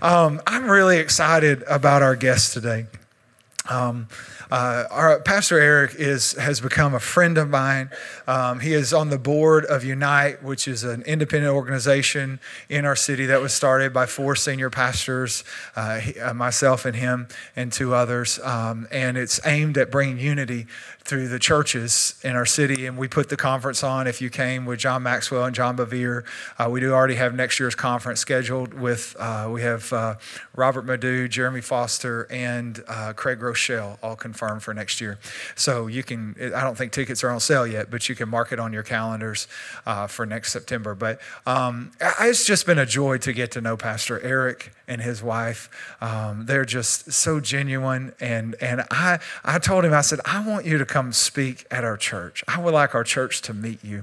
um, I'm really excited about our guest today. Um, uh, our Pastor Eric is has become a friend of mine. Um, he is on the board of Unite, which is an independent organization in our city that was started by four senior pastors, uh, he, uh, myself and him, and two others. Um, and it's aimed at bringing unity through the churches in our city, and we put the conference on. If you came with John Maxwell and John Bevere, uh, we do already have next year's conference scheduled. With uh, we have uh, Robert Madu, Jeremy Foster, and uh, Craig Groeschel all confirmed for next year. So you can. I don't think tickets are on sale yet, but you can mark it on your calendars uh, for next September. But um, it's just been a joy to get to know Pastor Eric and his wife. Um, they're just so genuine, and and I I told him I said I want you to come come speak at our church. I would like our church to meet you.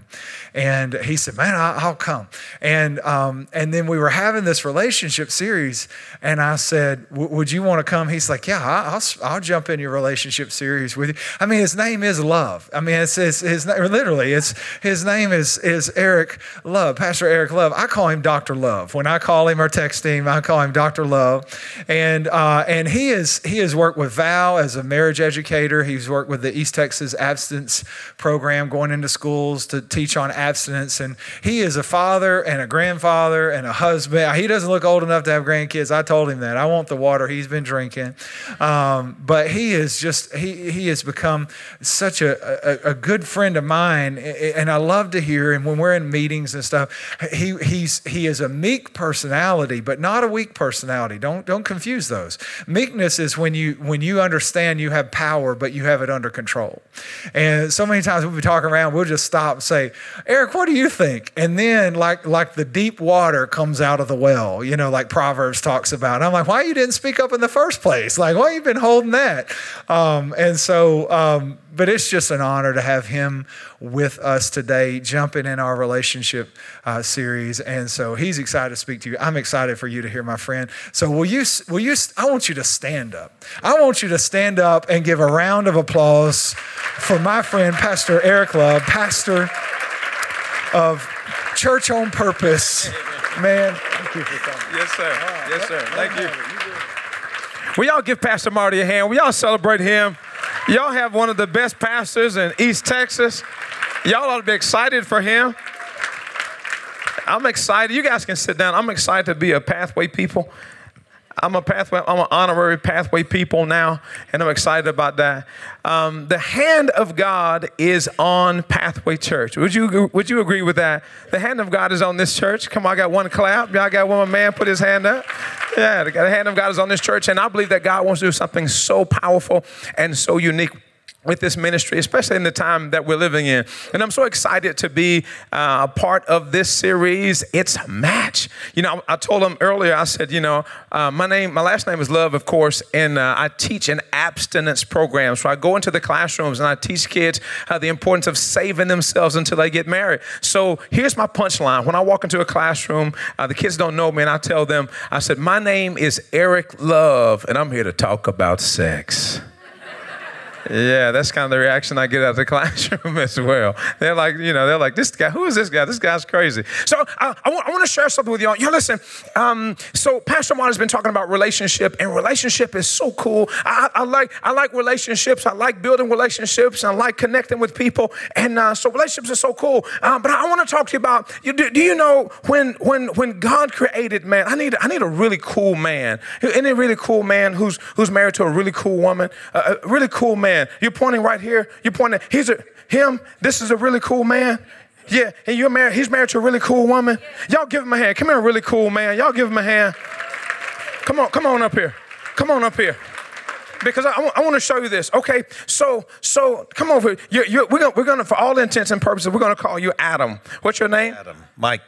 And he said, Man, I'll, come. And, um, and then we were having this relationship series, and I said, Would you want to come? He's like, Yeah, I'll, I'll jump in your relationship series with you. I mean, his name is Love. I mean, it's, it's his literally, it's, his name is, is Eric Love, Pastor Eric Love. I call him Dr. Love. When I call him or text him, I call him Dr. Love. And, uh, and he, is, he has worked with Val as a marriage educator, he's worked with the East Texas Texas abstinence program, going into schools to teach on abstinence. And he is a father and a grandfather and a husband. He doesn't look old enough to have grandkids. I told him that. I want the water he's been drinking. Um, but he is just, he, he has become such a, a, a, good friend of mine. And I love to hear him when we're in meetings and stuff. He, he's, he is a meek personality, but not a weak personality. Don't, don't confuse those. Meekness is when you, when you understand you have power, but you have it under control. And so many times we'll be talking around, we'll just stop and say, Eric, what do you think? And then like like the deep water comes out of the well, you know, like Proverbs talks about. And I'm like, why you didn't speak up in the first place? Like, why you been holding that? Um, and so um, but it's just an honor to have him with us today, jumping in our relationship uh, series. And so he's excited to speak to you. I'm excited for you to hear my friend. So will you, will you, I want you to stand up. I want you to stand up and give a round of applause for my friend, Pastor Eric Love, pastor of Church on Purpose. Man, Yes, sir. Yes, sir. Thank you. Will y'all give Pastor Marty a hand? Will y'all celebrate him? Y'all have one of the best pastors in East Texas. Y'all ought to be excited for him. I'm excited. You guys can sit down. I'm excited to be a pathway people. I'm a pathway, I'm an honorary pathway people now, and I'm excited about that. Um, the hand of God is on Pathway Church. Would you would you agree with that? The hand of God is on this church. Come on, I got one clap. Y'all got one man put his hand up. Yeah, the hand of God is on this church, and I believe that God wants to do something so powerful and so unique with this ministry, especially in the time that we're living in. And I'm so excited to be uh, a part of this series. It's a match. You know, I, I told them earlier, I said, you know, uh, my name, my last name is Love, of course, and uh, I teach an abstinence program. So I go into the classrooms and I teach kids uh, the importance of saving themselves until they get married. So here's my punchline. When I walk into a classroom, uh, the kids don't know me, and I tell them, I said, my name is Eric Love, and I'm here to talk about sex. Yeah, that's kind of the reaction I get out of the classroom as well. They're like, you know, they're like, this guy, who is this guy? This guy's crazy. So uh, I, want, I want to share something with y'all. Y'all listen. Um, so Pastor Martin has been talking about relationship, and relationship is so cool. I, I, like I like relationships. I like building relationships. I like connecting with people, and uh, so relationships are so cool. Um, but I want to talk to you about. You, do, do, you know when when when God created man? I need I need a really cool man. Any really cool man who's who's married to a really cool woman? a really cool man man. You're pointing right here. You're pointing, he's a, him, this is a really cool man. Yeah, and you're married, he's married to a really cool woman. Y'all give him a hand. Come here, really cool man. Y'all give him a hand. Come on, come on up here. Come on up here. Because I, I want to show you this. Okay, so so come over. You're, you're, we're gonna, we're gonna, for all intents and purposes, we're gonna call you Adam. What's your name? Adam. Mike.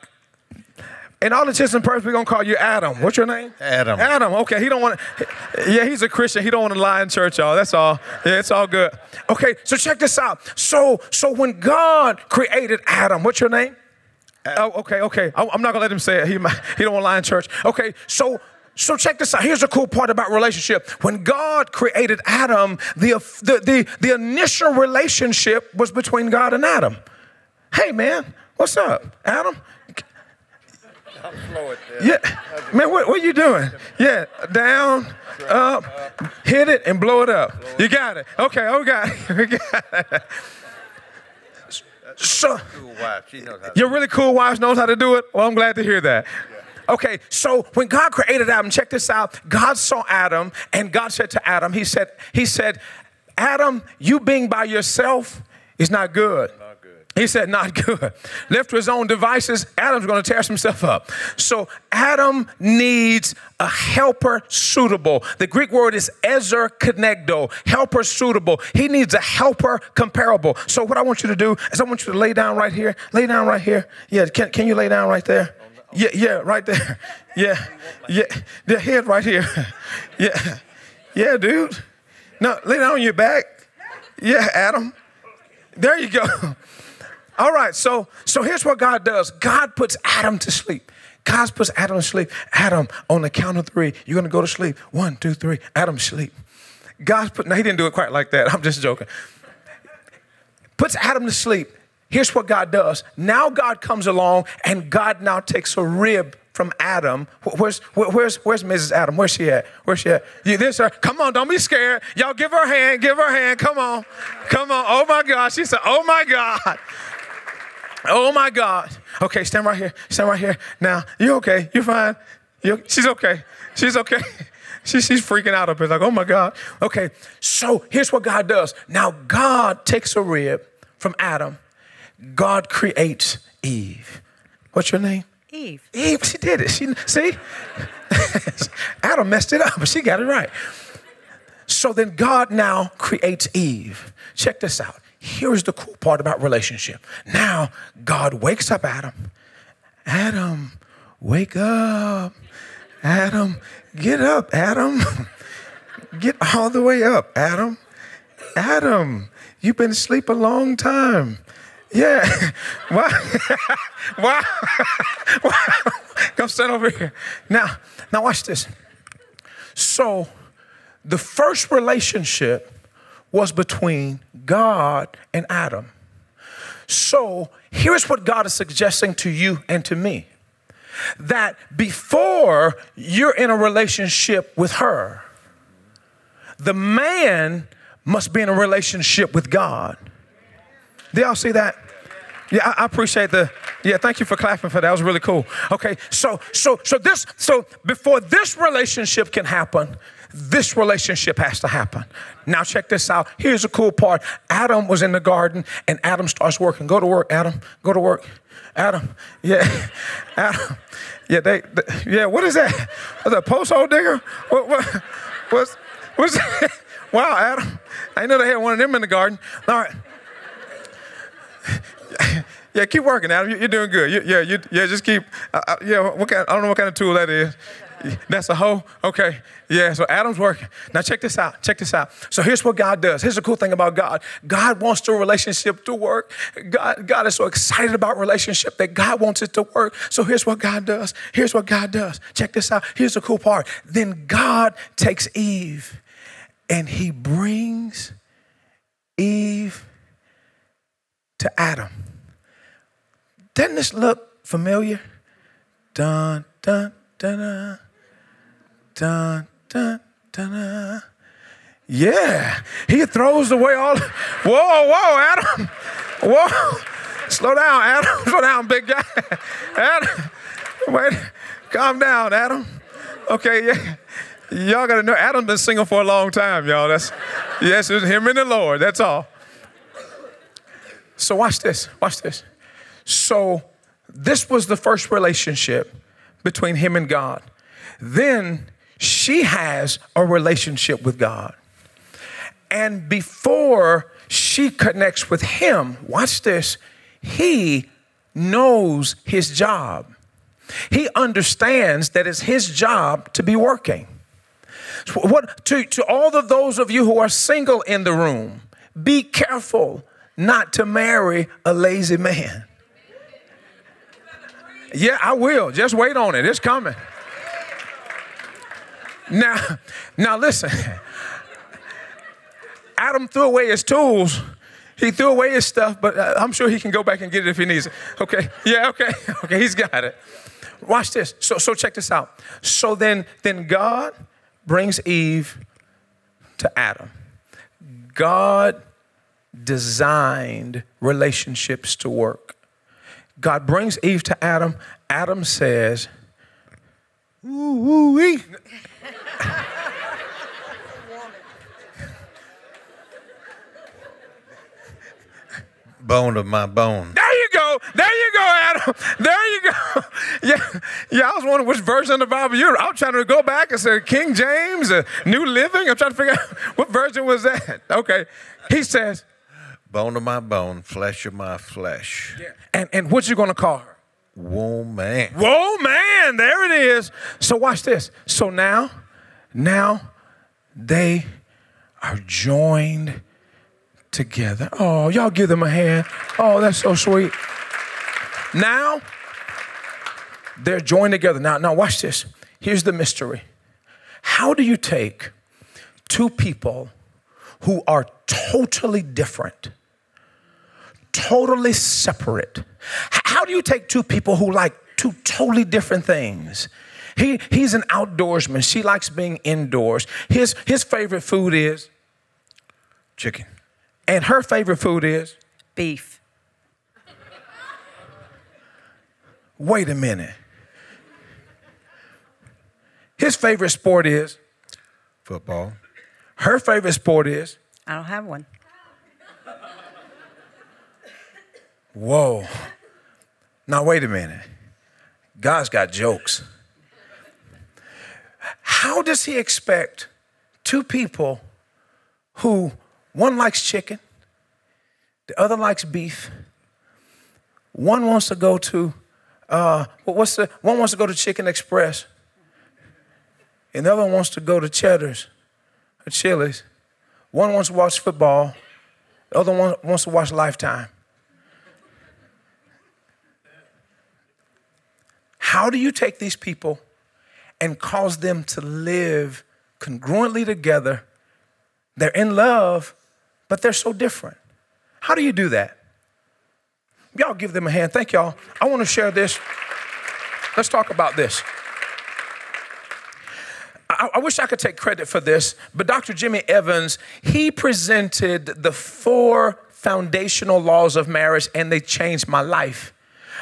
In all intents and purposes, we're gonna call you Adam. What's your name? Adam. Adam. Okay. He don't want. Yeah, he's a Christian. He don't want to lie in church, y'all. That's all. Yeah, it's all good. Okay. So check this out. So so when God created Adam, what's your name? Adam. Oh, okay, okay. I'm not gonna let him say it. He he don't want to lie in church. Okay. So so check this out. Here's the cool part about relationship. When God created Adam, the, the, the, the initial relationship was between God and Adam. Hey man, what's up, Adam? Slow it there. Yeah. Man, what, what are you doing? Yeah, down, up, hit it, and blow it up. You got it. Okay, oh, got it. We got it. So, your really cool wife knows how to do it? Well, I'm glad to hear that. Okay, so when God created Adam, check this out. God saw Adam, and God said to Adam, He said, He said, Adam, you being by yourself is not good. Not good. He said, not good. Left to his own devices, Adam's going to tear himself up. So Adam needs a helper suitable. The Greek word is ezer kenegdo, helper suitable. He needs a helper comparable. So what I want you to do is I want you to lay down right here. Lay down right here. Yeah, can, can you lay down right there? Yeah, yeah, right there. Yeah, yeah, the head right here. Yeah, yeah, dude. No, lay down on your back. Yeah, Adam. There you go. All right, so so here's what God does. God puts Adam to sleep. God puts Adam to sleep. Adam, on the count of three, you're gonna go to sleep. One, two, three. Adam sleep. God put. Now he didn't do it quite like that. I'm just joking. Puts Adam to sleep. Here's what God does. Now God comes along and God now takes a rib from Adam. Where's, where's, where's Mrs. Adam? Where's she at? Where's she at? You this her? Come on, don't be scared. Y'all give her a hand, give her a hand. Come on. Come on. Oh my God. She said, Oh my God. Oh my God. Okay, stand right here. Stand right here. Now, you okay? You're fine. you she's okay. She's okay. She, she's freaking out up here, like, oh my God. Okay, so here's what God does. Now, God takes a rib from Adam God creates Eve. What's your name? Eve. Eve, she did it. She see? Adam messed it up, but she got it right. So then God now creates Eve. Check this out. Here's the cool part about relationship. Now God wakes up Adam. Adam, wake up. Adam, get up, Adam. Get all the way up, Adam. Adam, you've been asleep a long time. Yeah. wow. wow. wow. Come stand over here. Now, now watch this. So, the first relationship was between God and Adam. So, here's what God is suggesting to you and to me that before you're in a relationship with her, the man must be in a relationship with God. Do y'all see that? Yeah, I, appreciate the. Yeah, thank you for clapping for that. That was really cool. Okay, so so so this so before this relationship can happen, this relationship has to happen. Now check this out. Here's the cool part. Adam was in the garden, and Adam starts working. Go to work, Adam. Go to work. Adam, yeah, Adam, yeah, they, they yeah. What is that? Is that a post hole digger? What, what, what's, what's that? Wow, Adam, I know they had one of them in the garden. All right. yeah, keep working, Adam. You're doing good. You, yeah, you, yeah, just keep. Uh, uh, yeah, what kind? I don't know what kind of tool that is. That's a hoe. Okay. Yeah. So Adam's working. Now check this out. Check this out. So here's what God does. Here's the cool thing about God. God wants the relationship to work. God, God is so excited about relationship that God wants it to work. So here's what God does. Here's what God does. Check this out. Here's the cool part. Then God takes Eve and he brings Eve to Adam. Doesn't this look familiar? Dun, dun, dun, dun, dun, dun, dun. Yeah, he throws away all. Whoa, whoa, Adam. Whoa. Slow down, Adam. Slow down, big guy. Adam. Wait, calm down, Adam. Okay, yeah. Y'all gotta know Adam's been single for a long time, y'all. That's yes, it's him and the Lord. That's all. So watch this. Watch this. So this was the first relationship between him and God. Then she has a relationship with God. And before she connects with him, watch this, he knows his job. He understands that it's his job to be working. What to, to all of those of you who are single in the room, be careful not to marry a lazy man. Yeah, I will. Just wait on it. It's coming. Now, now listen. Adam threw away his tools. he threw away his stuff, but uh, I'm sure he can go back and get it if he needs it. Okay. Yeah, okay. Okay, he's got it. Watch this. So, so check this out. So then, then God brings Eve to Adam. God designed relationships to work. God brings Eve to Adam. Adam says, ooh, ooh, ee. bone of my bone. There you go. There you go, Adam. There you go. Yeah, yeah. I was wondering which version of the Bible you're. I'm trying to go back and say King James, New Living. I'm trying to figure out what version was that. Okay. He says, Bone of my bone, flesh of my flesh. yeah. and and what you gonna call her? Woman. Whoa, man, there it is. So watch this. So now, now they are joined together. Oh, y'all give them a hand. Oh, that's so sweet. Now they're joined together. Now, now watch this. Here's the mystery. How do you take two people who are totally different, totally separate? How do you take two people who like two totally different things? He, he's an outdoorsman. She likes being indoors. His, his favorite food is, Chicken. and her favorite food is, Beef. wait a minute. His favorite sport is, Football. her favorite sport is, I don't have one. Whoa. Now, wait a minute. God's got jokes. How does he expect two people who one likes chicken, the other likes beef, one wants to go to, uh, what's the, one wants to go to Chicken Express, and the other one wants to go to Cheddar's or Chili's. One wants to watch football, the other one wants to watch Lifetime. How do you take these people and cause them to live congruently together? They're in love, but they're so different. How do you do that? Y'all give them a hand. Thank y'all. I want to share this. Let's talk about this. I, I wish I could take credit for this, but Dr. Jimmy Evans, he presented the four foundational laws of marriage and they changed my life.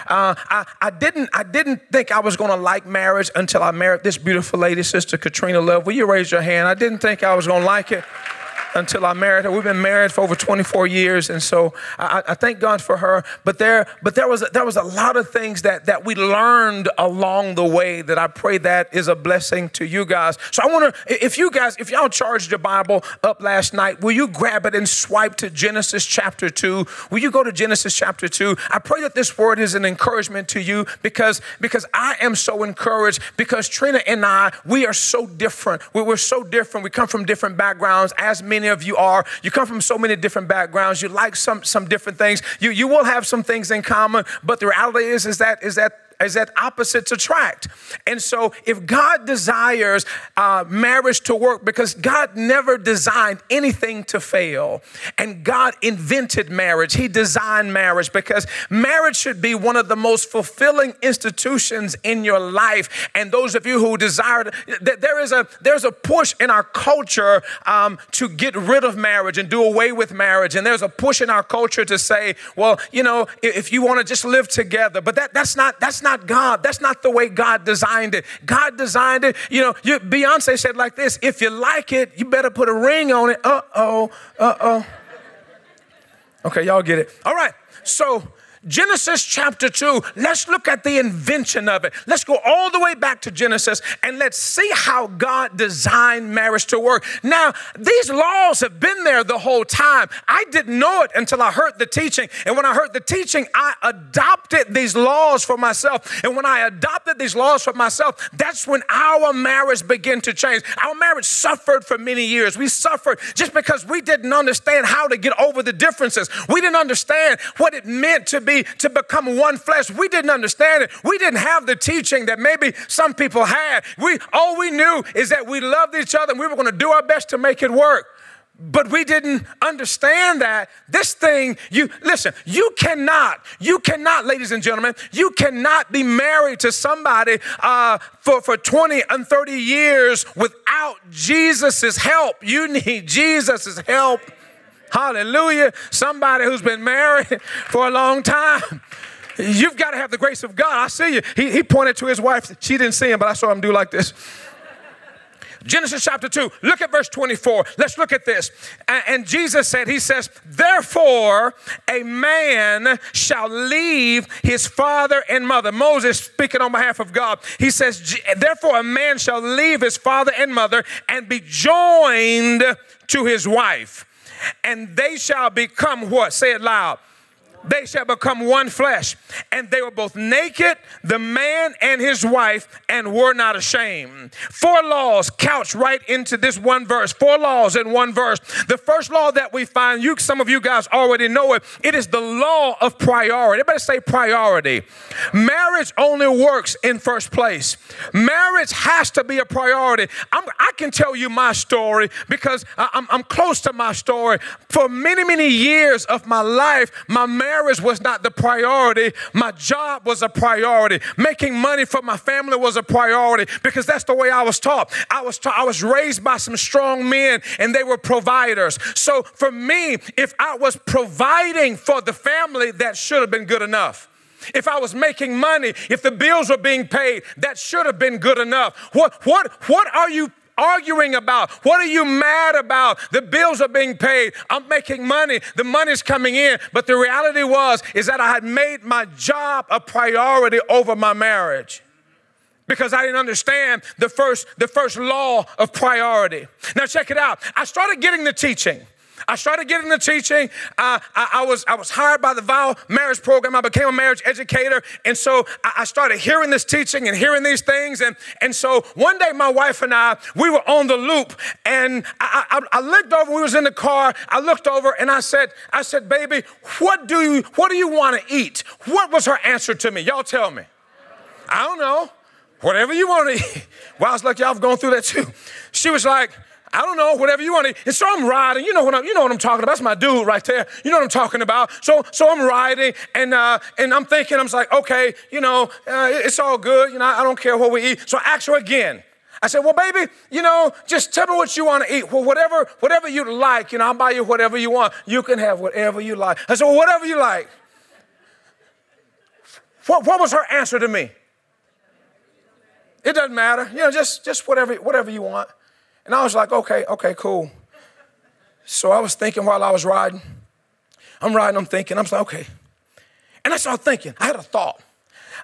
Uh, I, I didn't I didn't think I was gonna like marriage until I married this beautiful lady, Sister Katrina Love. Will you raise your hand? I didn't think I was gonna like it until I married her. We've been married for over 24 years, and so I, I thank God for her. But there, but there was there was a lot of things that that we learned along the way that I pray that is a blessing to you guys. So I want to, if you guys, if y'all charged your Bible up last night, will you grab it and swipe to Genesis chapter two? Will you go to Genesis chapter two? I pray that this word is an encouragement to you because because I am so encouraged because Trina and I we are so different. We, we're so different. We come from different backgrounds, as many of you are. You come from so many different backgrounds. You like some some different things. You you will have some things in common, but the reality is is that is that is that opposites attract. And so, if God desires uh, marriage to work, because God never designed anything to fail, and God invented marriage, He designed marriage because marriage should be one of the most fulfilling institutions in your life. And those of you who desire, that there is a there's a push in our culture um, to get rid of marriage and do away with marriage, and there's a push in our culture to say, well, you know, if you want to just live together, but that that's not that's not God. That's not the way God designed it. God designed it. You know, you, Beyonce said like this: If you like it, you better put a ring on it. Uh oh. Uh oh. Okay, y'all get it. All right. So Genesis chapter 2, let's look at the invention of it. Let's go all the way back to Genesis and let's see how God designed marriage to work. Now, these laws have been there the whole time. I didn't know it until I heard the teaching. And when I heard the teaching, I adopted these laws for myself. And when I adopted these laws for myself, that's when our marriage began to change. Our marriage suffered for many years. We suffered just because we didn't understand how to get over the differences. We didn't understand what it meant to to become one flesh. We didn't understand it. We didn't have the teaching that maybe some people had. We all we knew is that we loved each other and we were going to do our best to make it work. but we didn't understand that this thing you listen you cannot you cannot ladies and gentlemen you cannot be married to somebody uh, for, for 20 and 30 years without jesus' help you need jesus' help hallelujah somebody who's been married for a long time you've got to have the grace of god i see you he, he pointed to his wife she didn't see him but i saw him do like this Genesis chapter 2, look at verse 24. Let's look at this. And Jesus said, He says, Therefore, a man shall leave his father and mother. Moses speaking on behalf of God. He says, Therefore, a man shall leave his father and mother and be joined to his wife. And they shall become what? Say it loud they shall become one flesh. And they were both naked, the man and his wife, and were not ashamed. Four laws couched right into this one verse. Four laws in one verse. The first law that we find, you some of you guys already know it. It is the law of priority. Everybody say priority. Marriage only works in first place. Marriage has to be a priority. I'm, i can tell you my story because I'm, I'm close to my story. For many, many years of my life, my marriage marriage was not the priority. My job was a priority. Making money for my family was a priority because that's the way I was taught. I was taught, I was raised by some strong men and they were providers. So for me, if I was providing for the family, that should have been good enough. If I was making money, if the bills were being paid, that should have been good enough. What what what are you arguing about? What are you mad about? The bills are being paid. I'm making money. The money's coming in. But the reality was is that I had made my job a priority over my marriage because I didn't understand the first the first law of priority. Now check it out. I started getting the teaching. I started getting the teaching. Uh, I, I, was I was hired by the Vow Marriage Program. I became a marriage educator, and so I, I, started hearing this teaching and hearing these things. And and so one day, my wife and I we were on the loop, and I, I, looked over. We was in the car. I looked over, and I said, I said, baby, what do you what do you want to eat? What was her answer to me? Y'all tell me. I don't know. Whatever you want to eat. Well, I was y'all have gone through that too. She was like, I don't know, whatever you want to. And so I'm riding. You know what I'm, you know what I'm talking about. That's my dude right there. You know what I'm talking about. So so I'm riding, and uh, and I'm thinking, I'm like, okay, you know, uh, it's all good. You know, I don't care what we eat. So I ask her again. I said, well, baby, you know, just tell me what you want to eat. Well, whatever, whatever you like, you know, I'll buy you whatever you want. You can have whatever you like. I said, well, whatever you like. What, what was her answer to me? It doesn't matter. You know, just, just whatever, whatever you want. And I was like, okay, okay, cool. So I was thinking while I was riding. I'm riding, I'm thinking, I'm like, okay. And I started thinking, I had a thought.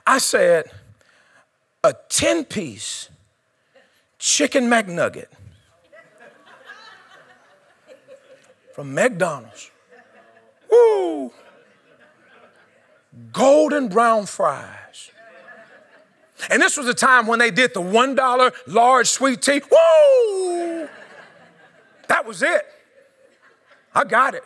I said, a 10 piece chicken McNugget from McDonald's. Woo! Golden brown fries and this was a time when they did the $1 large sweet tea. Woo! That was it. I got it.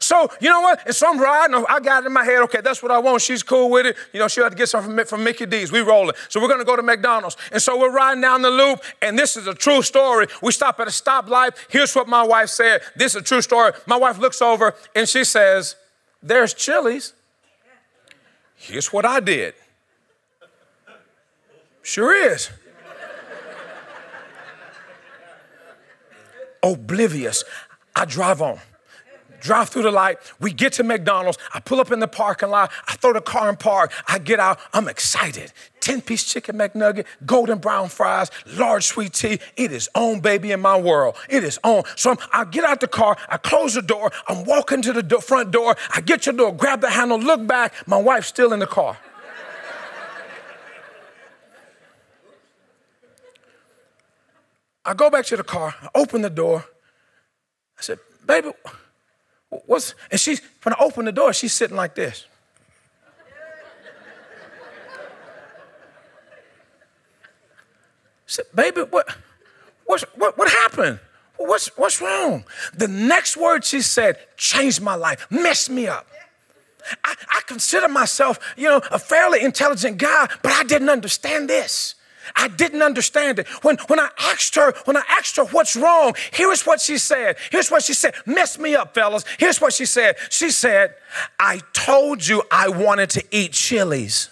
So, you know what? And so I'm riding, I got it in my head, okay, that's what I want. She's cool with it. You know, she had to get something from, from Mickey D's. We rolling. So we're gonna go to McDonald's. And so we're riding down the loop, and this is a true story. We stop at a stoplight. Here's what my wife said. This is a true story. My wife looks over and she says, There's Chili's. Here's what I did. Sure is. Oblivious. I drive on. Drive through the light. We get to McDonald's. I pull up in the parking lot. I throw the car in park. I get out. I'm excited. 10 piece chicken McNugget, golden brown fries, large sweet tea. It is on, baby, in my world. It is on. So I'm, i get out the car. I close the door. I'm walking to the do- front door. I get the door, grab the handle, look back. My wife's still in the car. I go back to the car, I open the door. I said, baby, what's, and she's, when I open the door, she's sitting like this. I said, baby, what, what, what, what happened? What's, what's wrong? The next word she said changed my life, messed me up. I, I consider myself, you know, a fairly intelligent guy, but I didn't understand this. I didn't understand it. When, when I asked her, when I asked her what's wrong, here's what she said. Here's what she said. Mess me up, fellas. Here's what she said. She said, I told you I wanted to eat Chili's.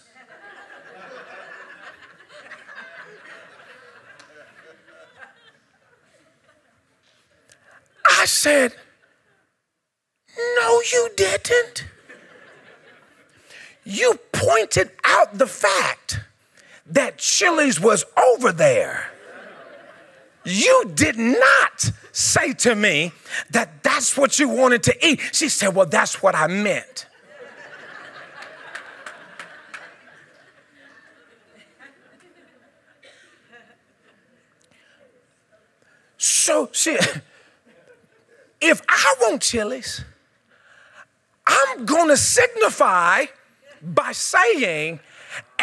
I said, No, you didn't. You pointed out the fact that Chili's was over there. You did not say to me that that's what you wanted to eat. She said, Well, that's what I meant. So, if I want Chili's, I'm gonna signify by saying,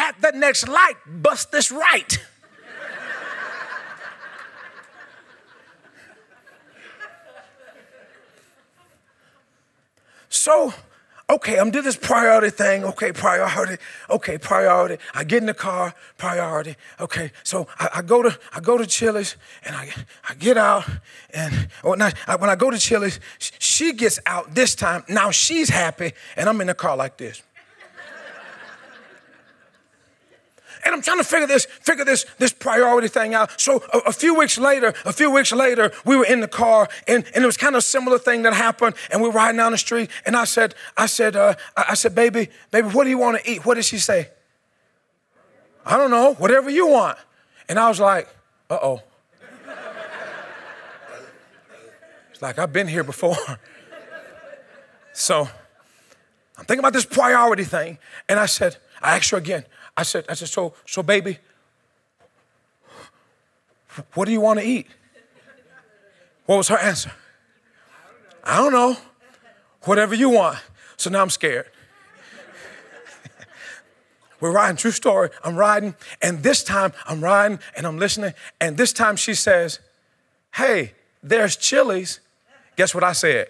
at the next light, bust this right. so, okay, I'm doing this priority thing. Okay, priority. Okay, priority. I get in the car, priority. Okay, so I, I go to I go to Chili's and I I get out and oh, when I, I, when I go to Chili's, she gets out this time. Now she's happy and I'm in the car like this. And I'm trying to figure this, figure this, this priority thing out. So a, a, few weeks later, a few weeks later, we were in the car, and, and it was kind of a similar thing that happened. And we were riding down the street, and I said, I said, uh, I said, baby, baby, what do you want to eat? What did she say? I don't know, whatever you want. And I was like, uh oh. it's like I've been here before. so I'm thinking about this priority thing, and I said, I asked her again. I said, I said, so, so baby, what do you want to eat? What was her answer? I don't know. Whatever you want. So now I'm scared. We're riding, true story. I'm riding, and this time I'm riding and I'm listening, and this time she says, Hey, there's Chili's. Guess what I said?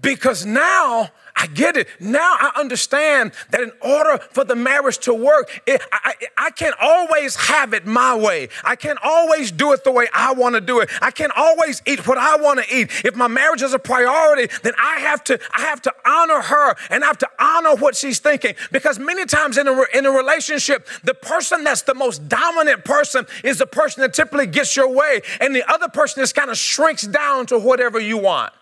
Because now I get it. Now I understand that in order for the marriage to work, it, I, I, can't always have it my way. I can't always do it the way I want to do it. I can't always eat what I want to eat. If my marriage is a priority, then I have to I have to honor her and I have to honor what she's thinking. Because many times in a, in a relationship, the person that's the most dominant person is the person that typically gets your way, and the other person just kind of shrinks down to whatever you want.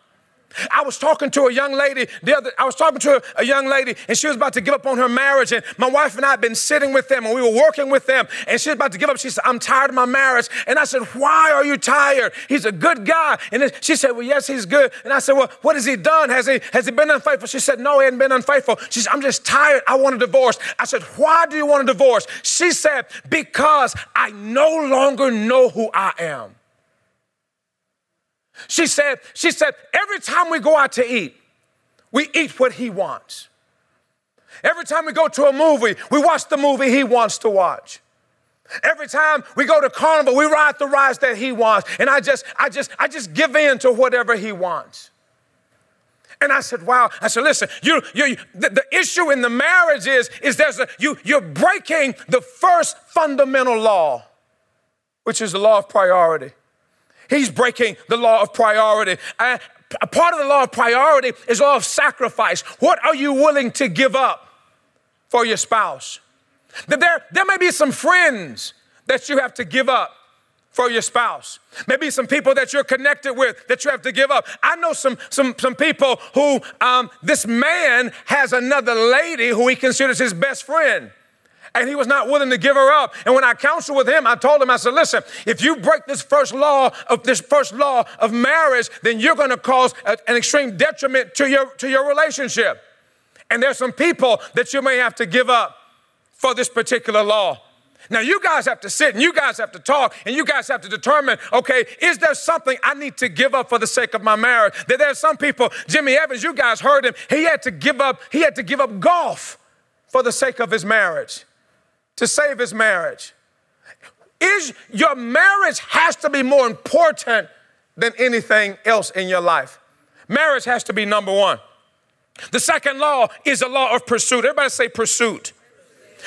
I was talking to a young lady the other I was talking to a, young lady and she was about to give up on her marriage and my wife and I had been sitting with them and we were working with them and she was about to give up. She said, "I'm tired of my marriage." And I said, "Why are you tired? He's a good guy." And she said, "Well, yes, he's good." And I said, "Well, what has he done? Has he has he been unfaithful?" She said, "No, he hasn't been unfaithful." She said, "I'm just tired. I want a divorce." I said, "Why do you want a divorce?" She said, "Because I no longer know who I am." She said, she said, every time we go out to eat, we eat what he wants. Every time we go to a movie, we watch the movie he wants to watch. Every time we go to carnival, we ride the rides that he wants. And I just, I just, I just give in to whatever he wants. And I said, wow. I said, listen, you, you, the, the issue in the marriage is, is there's a, you, you're breaking the first fundamental law, which is the law of priority. He's breaking the law of priority. Uh, a part of the law of priority is law of sacrifice. What are you willing to give up for your spouse? There, there may be some friends that you have to give up for your spouse. Maybe some people that you're connected with that you have to give up. I know some some some people who um, this man has another lady who he considers his best friend and he was not willing to give her up. And when I counseled with him, I told him, I said, listen, if you break this first law of this first law of marriage, then you're going to cause a, an extreme detriment to your to your relationship. And there's some people that you may have to give up for this particular law. Now, you guys have to sit and you guys have to talk and you guys have to determine okay, is there something I need to give up for the sake of my marriage? That there's some people, Jimmy Evans, you guys heard him, he had to give up, he had to give up golf for the sake of his marriage to save his marriage. Is your marriage has to be more important than anything else in your life. Marriage has to be number one. The second law is a law of pursuit. Everybody say pursuit.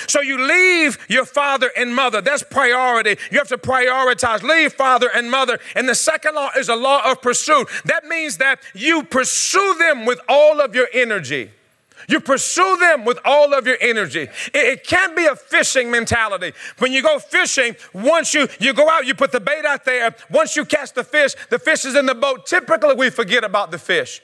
So you leave your father and mother. That's priority. You have to prioritize. Leave father and mother. And the second law is a law of pursuit. That means that you pursue them with all of your energy. You pursue them with all of your energy. It, it, can't be a fishing mentality. When you go fishing, once you, you go out, you put the bait out there. Once you catch the fish, the fish is in the boat. Typically, we forget about the fish.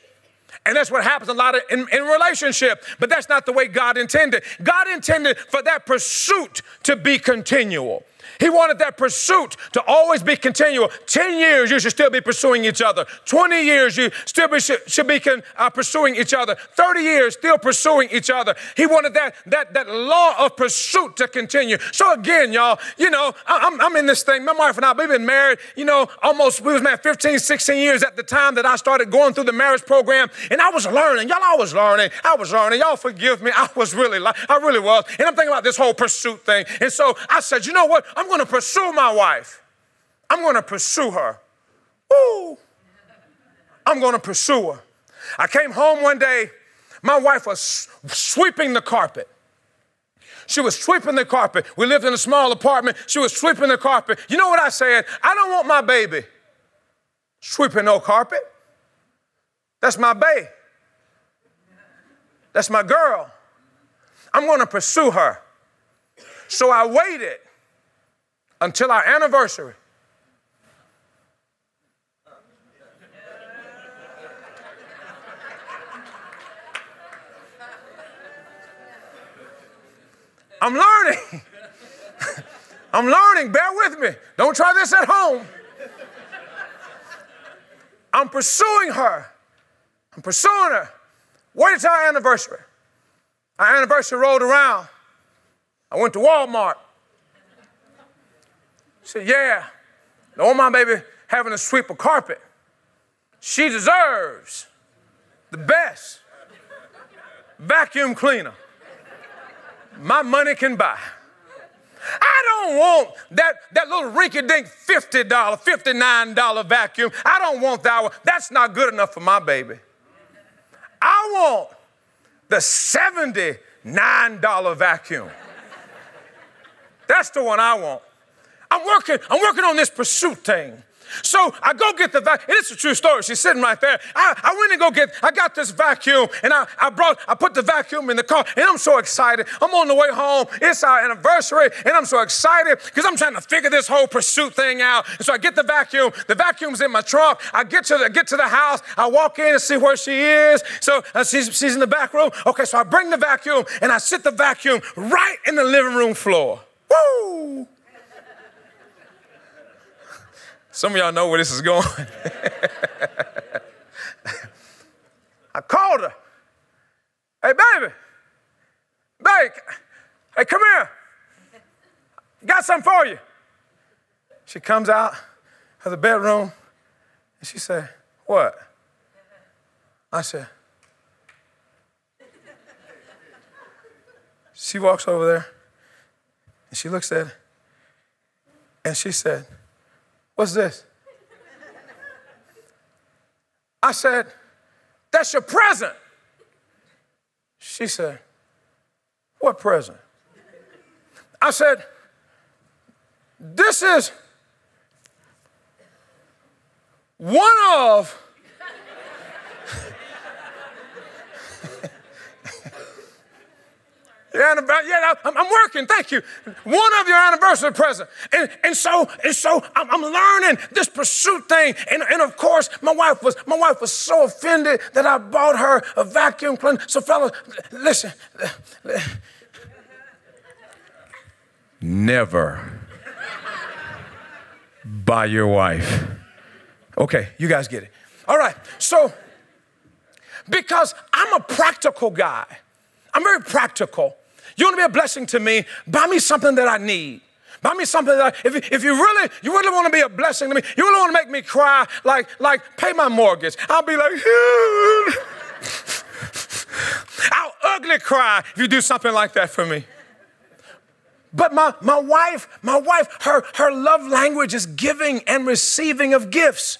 And that's what happens a lot of in, in relationship. But that's not the way God intended. God intended for that pursuit to be continual. He wanted that pursuit to always be continual. 10 years, you should still be pursuing each other. 20 years, you still be, should, should be uh, pursuing each other. 30 years, still pursuing each other. He wanted that, that, that law of pursuit to continue. So again, y'all, you know, I'm, I'm in this thing. My wife and I, we've been married, you know, almost, we was married 15, 16 years at the time that I started going through the marriage program. And I was learning. Y'all, I was learning. I was learning. Y'all forgive me. I was really, I really was. And I'm thinking about this whole pursuit thing. And so I said, you know what? I'm I'm going to pursue my wife. I'm going to pursue her. Woo! I'm going to pursue her. I came home one day. My wife was sweeping the carpet. She was sweeping the carpet. We lived in a small apartment. She was sweeping the carpet. You know what I said? I don't want my baby sweeping no carpet. That's my baby. That's my girl. I'm going to pursue her. So I waited until our anniversary. I'm learning. I'm learning. Bear with me. Don't try this at home. I'm pursuing her. I'm pursuing her. Wait until our anniversary. Our anniversary rolled around. I went to Walmart. Said, Yeah, don't want my baby having to sweep a carpet. She deserves the best vacuum cleaner my money can buy. I don't want that, that little rinky dink $50, $59 vacuum. I don't want that one. That's not good enough for my baby. I want the $79 vacuum. That's the one I want. I'm working, I'm working on this pursuit thing. So I go get the vacuum. It's a true story. She's sitting right there. I, I went and go get, I got this vacuum and I, I brought, I put the vacuum in the car and I'm so excited. I'm on the way home. It's our anniversary and I'm so excited because I'm trying to figure this whole pursuit thing out. And so I get the vacuum. The vacuum's in my trunk. I get to the, get to the house. I walk in and see where she is. So uh, she's, she's in the back room. Okay, so I bring the vacuum and I sit the vacuum right in the living room floor. Woo! Some of y'all know where this is going. I called her. Hey, baby. Baby. Hey, come here. Got something for you. She comes out of the bedroom and she said, What? I said, She walks over there and she looks at it and she said, What's this? I said, That's your present. She said, What present? I said, This is one of yeah, I'm, I'm, working. Thank you. One of your anniversary present, and, and so and so I'm, I'm learning this pursuit thing, and, and of course my wife was my wife was so offended that I bought her a vacuum cleaner. So fellas, listen. Never buy your wife. Okay, you guys get it. All right, so because I'm a practical guy. I'm very practical. You want to be a blessing to me? Buy me something that I need. Buy me something that I, if, if you really you really want to be a blessing to me, you really want to make me cry, like like pay my mortgage. I'll be like, I'll ugly cry if you do something like that for me. But my, my wife, my wife, her, her love language is giving and receiving of gifts.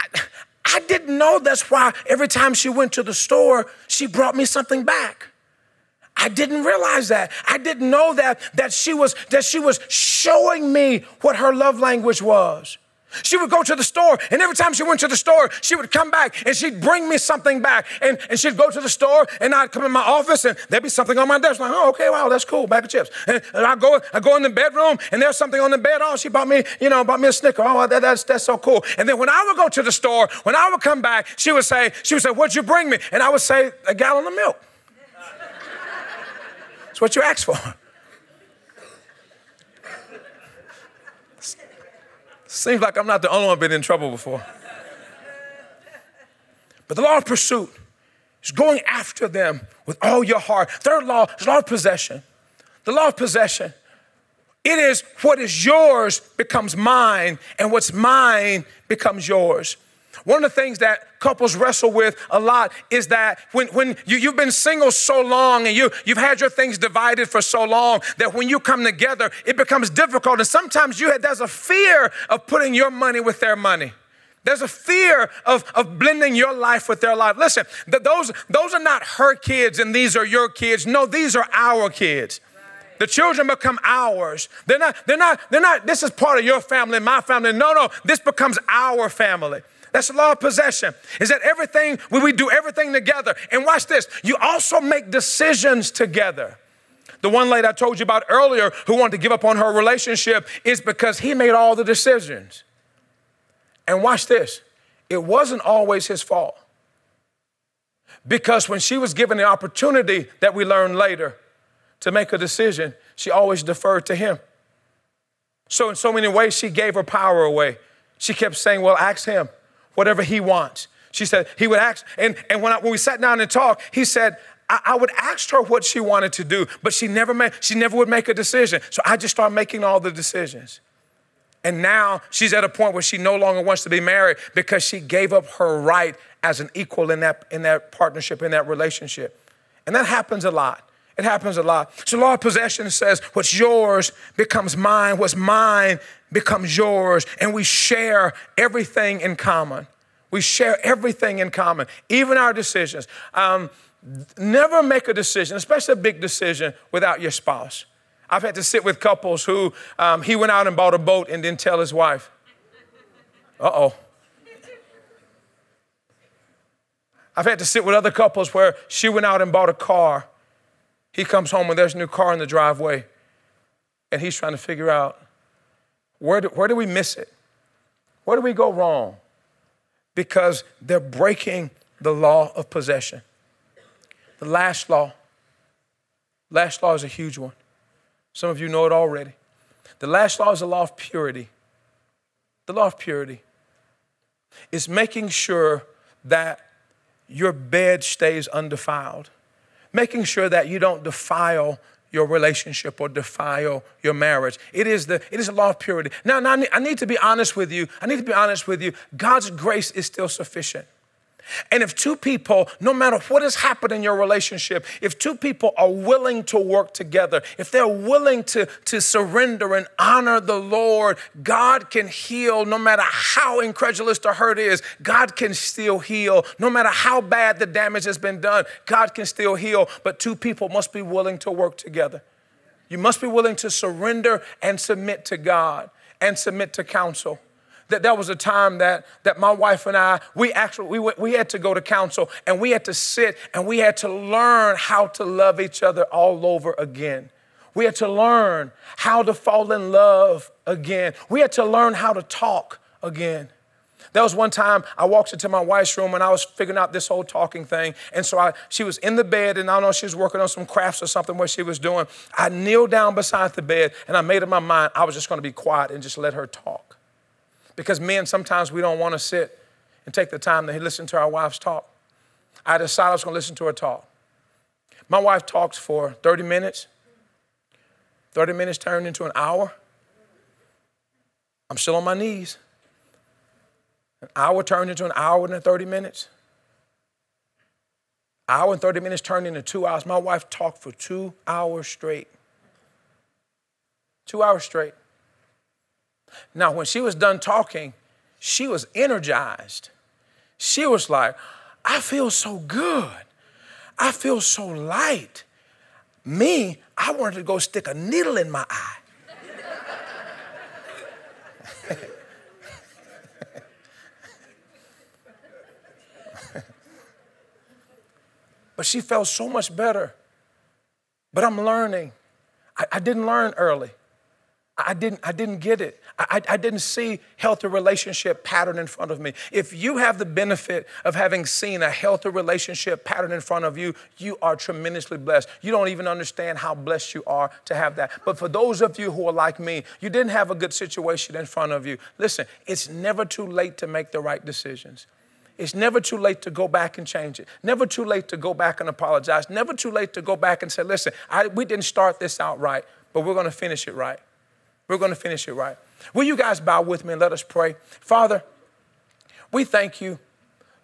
I, I didn't know that's why every time she went to the store, she brought me something back. I didn't realize that. I didn't know that that she was that she was showing me what her love language was. She would go to the store, and every time she went to the store, she would come back and she'd bring me something back. And, and she'd go to the store, and I'd come in my office, and there'd be something on my desk. Like, oh, okay, wow, that's cool, bag of chips. And, and I go, I go in the bedroom, and there's something on the bed. Oh, she bought me, you know, bought me a Snicker. Oh, that, that's that's so cool. And then when I would go to the store, when I would come back, she would say, she would say, what'd you bring me? And I would say, a gallon of milk. That's what you asked for. Seems like I'm not the only one been in trouble before. But the law of pursuit is going after them with all your heart. Third law is law of possession. The law of possession. It is what is yours becomes mine, and what's mine becomes yours. One of the things that couples wrestle with a lot is that when, when you, you've been single so long and you, you've had your things divided for so long that when you come together, it becomes difficult. And sometimes you have, there's a fear of putting your money with their money. There's a fear of, of blending your life with their life. Listen, th- those, those are not her kids and these are your kids. No, these are our kids. The children become ours. They're not, they're not, they're not, this is part of your family, my family. No, no, this becomes our family. That's the law of possession. Is that everything, when we do everything together. And watch this, you also make decisions together. The one lady I told you about earlier who wanted to give up on her relationship is because he made all the decisions. And watch this, it wasn't always his fault. Because when she was given the opportunity that we learned later to make a decision, she always deferred to him. So, in so many ways, she gave her power away. She kept saying, Well, ask him whatever he wants. She said he would ask, and, and when, I, when we sat down and talked, he said, I, I, would ask her what she wanted to do, but she never made, she never would make a decision. So I just started making all the decisions. And now she's at a point where she no longer wants to be married because she gave up her right as an equal in that, in that partnership, in that relationship. And that happens a lot. It happens a lot. So law of possession says what's yours becomes mine, what's mine becomes yours, and we share everything in common. We share everything in common, even our decisions. Um, never make a decision, especially a big decision, without your spouse. I've had to sit with couples who um, he went out and bought a boat and didn't tell his wife. Uh oh. I've had to sit with other couples where she went out and bought a car he comes home and there's a new car in the driveway, and he's trying to figure out where do, where do we miss it? Where do we go wrong? Because they're breaking the law of possession. The last law, last law is a huge one. Some of you know it already. The last law is the law of purity. The law of purity is making sure that your bed stays undefiled making sure that you don't defile your relationship or defile your marriage. It is the it is a law of purity. Now, now I need to be honest with you. I need to be honest with you. God's grace is still sufficient. And if two people, no matter what has happened in your relationship, if two people are willing to work together, if they're willing to, to surrender and honor the Lord, God can heal no matter how incredulous the hurt is. God can still heal. No matter how bad the damage has been done, God can still heal. But two people must be willing to work together. You must be willing to surrender and submit to God and submit to counsel that there was a time that, that my wife and I, we actually, we, went, we had to go to counsel and we had to sit and we had to learn how to love each other all over again. We had to learn how to fall in love again. We had to learn how to talk again. There was one time I walked into my wife's room and I was figuring out this whole talking thing. And so I, she was in the bed and I don't know, she was working on some crafts or something what she was doing. I kneeled down beside the bed and I made up my mind I was just going to be quiet and just let her talk. Because men, sometimes we don't want to sit and take the time to listen to our wives talk. I decided I was going to listen to her talk. My wife talks for 30 minutes. 30 minutes turned into an hour. I'm still on my knees. An hour turned into an hour and 30 minutes. Hour and 30 minutes turned into two hours. My wife talked for two hours straight. Two hours straight. Now, when she was done talking, she was energized. She was like, I feel so good. I feel so light. Me, I wanted to go stick a needle in my eye. but she felt so much better. But I'm learning. I, I didn't learn early. I didn't, I didn't get it. I, I didn't see healthy relationship pattern in front of me. If you have the benefit of having seen a healthy relationship pattern in front of you, you are tremendously blessed. You don't even understand how blessed you are to have that. But for those of you who are like me, you didn't have a good situation in front of you. Listen, it's never too late to make the right decisions. It's never too late to go back and change it. Never too late to go back and apologize. Never too late to go back and say, listen, I, we didn't start this out right, but we're going to finish it right. We're going to finish it right. Will you guys bow with me and let us pray? Father, we thank you,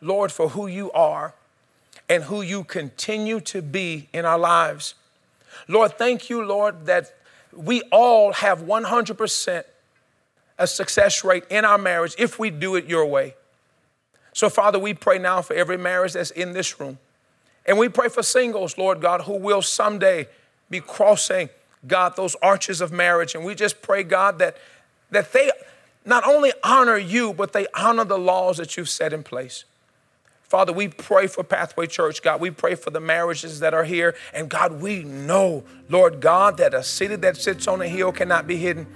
Lord, for who you are and who you continue to be in our lives. Lord, thank you, Lord, that we all have 100% a success rate in our marriage if we do it your way. So, Father, we pray now for every marriage that's in this room. And we pray for singles, Lord God, who will someday be crossing, God, those arches of marriage. And we just pray, God, that, that they not only honor you, but they honor the laws that you've set in place. Father, we pray for Pathway Church, God. We pray for the marriages that are here. And God, we know, Lord God, that a city that sits on a hill cannot be hidden.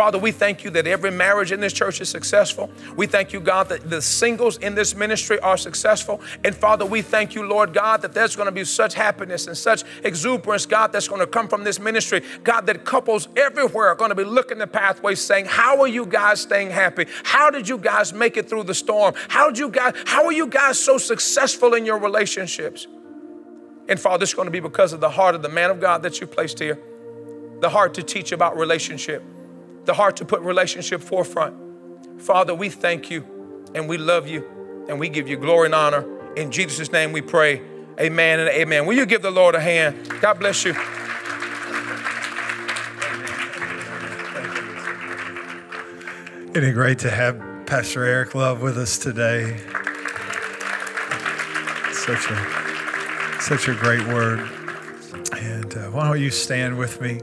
Father, we thank you that every marriage in this church is successful. We thank you, God, that the singles in this ministry are successful. And Father, we thank you, Lord God, that there's going to be such happiness and such exuberance, God, that's going to come from this ministry. God, that couples everywhere are going to be looking the pathway saying, How are you guys staying happy? How did you guys make it through the storm? How did you guys, how are you guys so successful in your relationships? And Father, it's going to be because of the heart of the man of God that you placed here, the heart to teach about relationship the heart to put relationship forefront. Father, we thank you and we love you and we give you glory and honor. In Jesus' name we pray. Amen and amen. Will you give the Lord a hand? God bless you. Isn't it great to have Pastor Eric Love with us today? Such a such a great word. And uh, why don't you stand with me?